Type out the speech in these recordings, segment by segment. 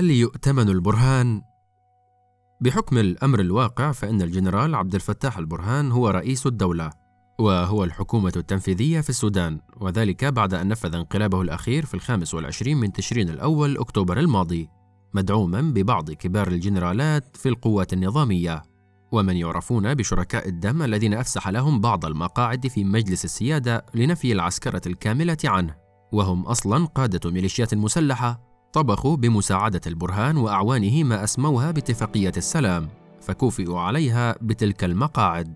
هل يؤتمن البرهان؟ بحكم الأمر الواقع فإن الجنرال عبد الفتاح البرهان هو رئيس الدولة وهو الحكومة التنفيذية في السودان وذلك بعد أن نفذ انقلابه الأخير في الخامس والعشرين من تشرين الأول أكتوبر الماضي مدعوما ببعض كبار الجنرالات في القوات النظامية ومن يعرفون بشركاء الدم الذين أفسح لهم بعض المقاعد في مجلس السيادة لنفي العسكرة الكاملة عنه وهم أصلا قادة ميليشيات مسلحة طبخوا بمساعدة البرهان وأعوانه ما أسموها باتفاقية السلام فكوفئوا عليها بتلك المقاعد.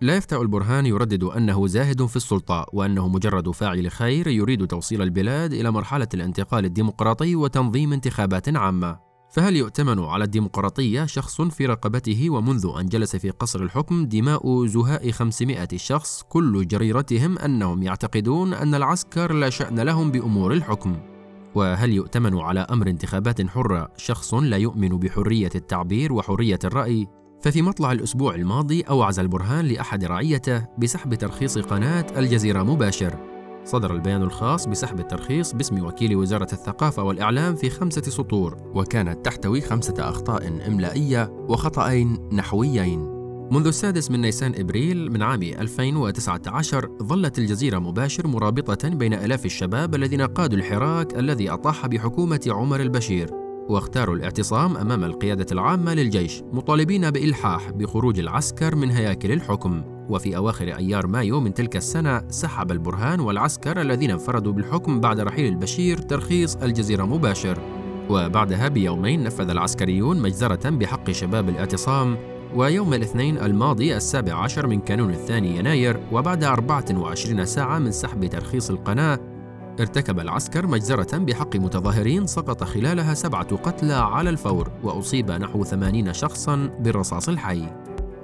لا يفتأ البرهان يردد أنه زاهد في السلطة وأنه مجرد فاعل خير يريد توصيل البلاد إلى مرحلة الانتقال الديمقراطي وتنظيم انتخابات عامة. فهل يؤتمن على الديمقراطية شخص في رقبته ومنذ أن جلس في قصر الحكم دماء زهاء 500 شخص كل جريرتهم أنهم يعتقدون أن العسكر لا شأن لهم بأمور الحكم؟ وهل يؤتمن على أمر انتخابات حرة شخص لا يؤمن بحرية التعبير وحرية الرأي ففي مطلع الأسبوع الماضي أوعز البرهان لأحد رعيته بسحب ترخيص قناة الجزيرة مباشر. صدر البيان الخاص بسحب الترخيص باسم وكيل وزارة الثقافة والإعلام في خمسة سطور وكانت تحتوي خمسة أخطاء إملائية وخطأين نحويين. منذ السادس من نيسان إبريل من عام 2019 ظلت الجزيرة مباشر مرابطة بين آلاف الشباب الذين قادوا الحراك الذي أطاح بحكومة عمر البشير واختاروا الاعتصام أمام القيادة العامة للجيش مطالبين بإلحاح بخروج العسكر من هياكل الحكم. وفي أواخر أيار مايو من تلك السنة سحب البرهان والعسكر الذين انفردوا بالحكم بعد رحيل البشير ترخيص الجزيرة مباشر. وبعدها بيومين نفذ العسكريون مجزرة بحق شباب الاعتصام ويوم الاثنين الماضي السابع عشر من كانون الثاني يناير وبعد 24 ساعة من سحب ترخيص القناة ارتكب العسكر مجزرة بحق متظاهرين سقط خلالها سبعة قتلى على الفور وأصيب نحو ثمانين شخصا بالرصاص الحي.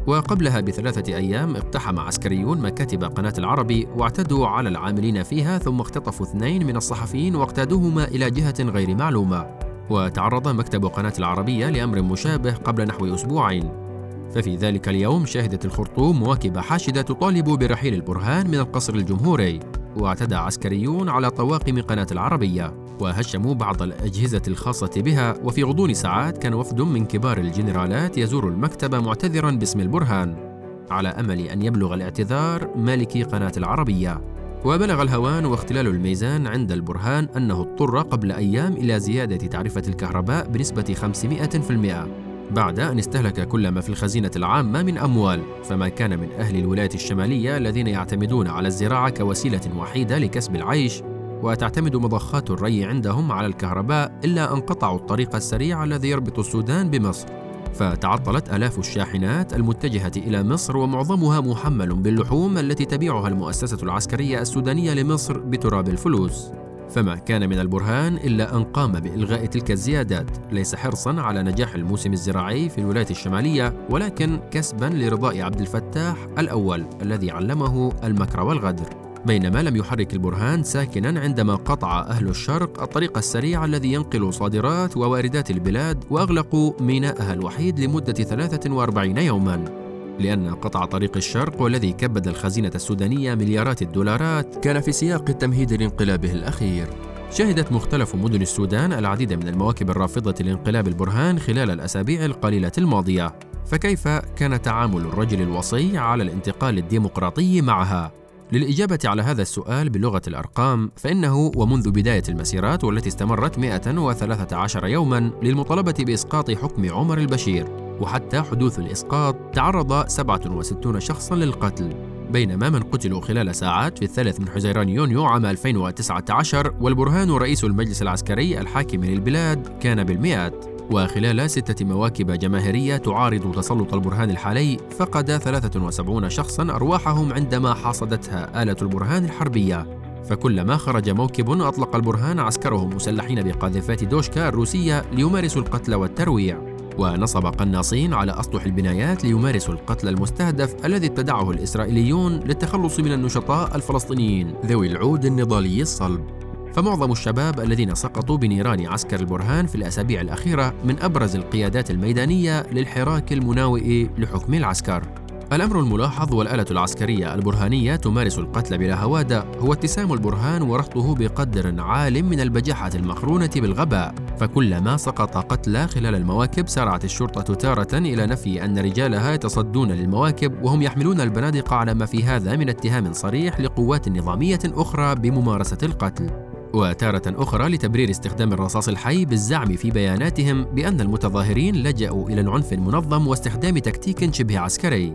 وقبلها بثلاثة أيام اقتحم عسكريون مكاتب قناة العربي واعتدوا على العاملين فيها ثم اختطفوا اثنين من الصحفيين واقتادوهما إلى جهة غير معلومة. وتعرض مكتب قناة العربية لأمر مشابه قبل نحو أسبوعين. ففي ذلك اليوم شهدت الخرطوم مواكب حاشدة تطالب برحيل البرهان من القصر الجمهوري واعتدى عسكريون على طواقم قناة العربية وهشموا بعض الأجهزة الخاصة بها وفي غضون ساعات كان وفد من كبار الجنرالات يزور المكتب معتذرا باسم البرهان على أمل أن يبلغ الاعتذار مالكي قناة العربية. وبلغ الهوان واختلال الميزان عند البرهان أنه اضطر قبل أيام إلى زيادة تعرفة الكهرباء بنسبة 500% بعد أن استهلك كل ما في الخزينة العامة من أموال فما كان من أهل الولايات الشمالية الذين يعتمدون على الزراعة كوسيلة وحيدة لكسب العيش وتعتمد مضخات الري عندهم على الكهرباء إلا أن قطعوا الطريق السريع الذي يربط السودان بمصر. فتعطلت آلاف الشاحنات المتجهة إلى مصر ومعظمها محمل باللحوم التي تبيعها المؤسسة العسكرية السودانية لمصر بتراب الفلوس. فما كان من البرهان إلا أن قام بإلغاء تلك الزيادات ليس حرصا على نجاح الموسم الزراعي في الولايات الشمالية ولكن كسبا لرضاء عبد الفتاح الأول الذي علمه المكر والغدر. بينما لم يحرك البرهان ساكنا عندما قطع أهل الشرق الطريق السريع الذي ينقل صادرات وواردات البلاد وأغلقوا ميناءها الوحيد لمدة 43 يوما. لأن قطع طريق الشرق والذي كبد الخزينة السودانية مليارات الدولارات كان في سياق التمهيد لانقلابه الأخير. شهدت مختلف مدن السودان العديد من المواكب الرافضة لانقلاب البرهان خلال الأسابيع القليلة الماضية. فكيف كان تعامل الرجل الوصي على الانتقال الديمقراطي معها؟ للإجابة على هذا السؤال بلغة الأرقام فإنه ومنذ بداية المسيرات والتي استمرت 113 يوما للمطالبة بإسقاط حكم عمر البشير. وحتى حدوث الإسقاط تعرض 67 شخصا للقتل بينما من قتلوا خلال ساعات في الثالث من حزيران يونيو عام 2019 والبرهان رئيس المجلس العسكري الحاكم للبلاد كان بالمئات. وخلال ستة مواكب جماهيرية تعارض تسلط البرهان الحالي فقد 73 شخصا أرواحهم عندما حاصدتها آلة البرهان الحربية. فكلما خرج موكب أطلق البرهان عسكره مسلحين بقاذفات دوشكا الروسية ليمارسوا القتل والترويع. ونصب قناصين على أسطح البنايات ليمارسوا القتل المستهدف الذي ابتدعه الإسرائيليون للتخلص من النشطاء الفلسطينيين ذوي العود النضالي الصلب. فمعظم الشباب الذين سقطوا بنيران عسكر البرهان في الأسابيع الأخيرة من أبرز القيادات الميدانية للحراك المناوئ لحكم العسكر. الأمر الملاحظ والآلة العسكرية البرهانية تمارس القتل بلا هوادة هو اتسام البرهان ورصده بقدر عال من البجاحة المقرونة بالغباء فكلما سقط قتلى خلال المواكب سارعت الشرطة تارة إلى نفي أن رجالها يتصدون للمواكب وهم يحملون البنادق على ما في هذا من اتهام صريح لقوات نظامية أخرى بممارسة القتل. وتارة أخرى لتبرير استخدام الرصاص الحي بالزعم في بياناتهم بأن المتظاهرين لجأوا إلى العنف المنظم واستخدام تكتيك شبه عسكري.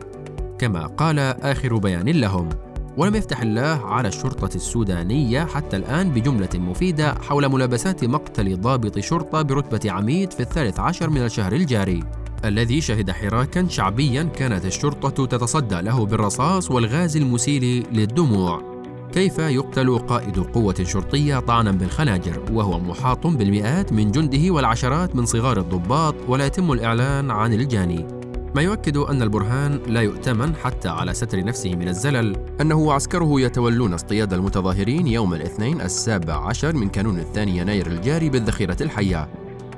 كما قال آخر بيان لهم ولم يفتح الله على الشرطة السودانية حتى الآن بجملة مفيدة حول ملابسات مقتل ضابط شرطة برتبة عميد في الثالث عشر من الشهر الجاري. الذي شهد حراكا شعبيا كانت الشرطة تتصدى له بالرصاص والغاز المسيل للدموع. كيف يقتل قائد قوة شرطية طعنا بالخناجر وهو محاط بالمئات من جنده والعشرات من صغار الضباط ولا يتم الإعلان عن الجاني؟ ما يؤكد أن البرهان لا يؤتمن حتى على ستر نفسه من الزلل. أنه وعسكره يتولون اصطياد المتظاهرين يوم الاثنين السابع عشر من كانون الثاني يناير الجاري بالذخيرة الحية.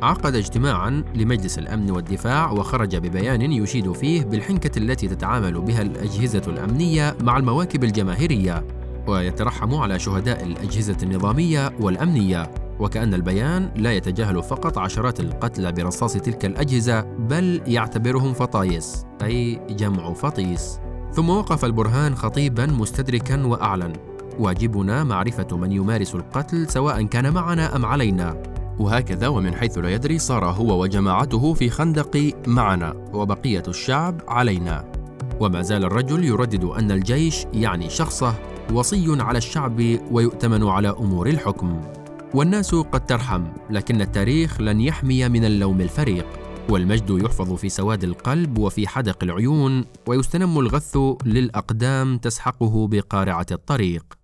عقد اجتماعا لمجلس الأمن والدفاع وخرج ببيان يشيد فيه بالحنكة التي تتعامل بها الأجهزة الأمنية مع المواكب الجماهيرية ويترحم على شهداء الأجهزة النظامية والأمنية. وكأن البيان لا يتجاهل فقط عشرات القتلى برصاص تلك الأجهزة بل يعتبرهم فطايس أي جمع فطيس. ثم وقف البرهان خطيبا مستدركا وأعلن واجبنا معرفة من يمارس القتل سواء كان معنا أم علينا. وهكذا ومن حيث لا يدري صار هو وجماعته في خندق معنا وبقية الشعب علينا. وما زال الرجل يردد أن الجيش يعني شخصه وصي على الشعب ويؤتمن على أمور الحكم. والناس قد ترحم لكن التاريخ لن يحمي من اللوم الفريق. والمجد يحفظ في سواد القلب وفي حدق العيون ويستنم الغث للأقدام تسحقه بقارعة الطريق.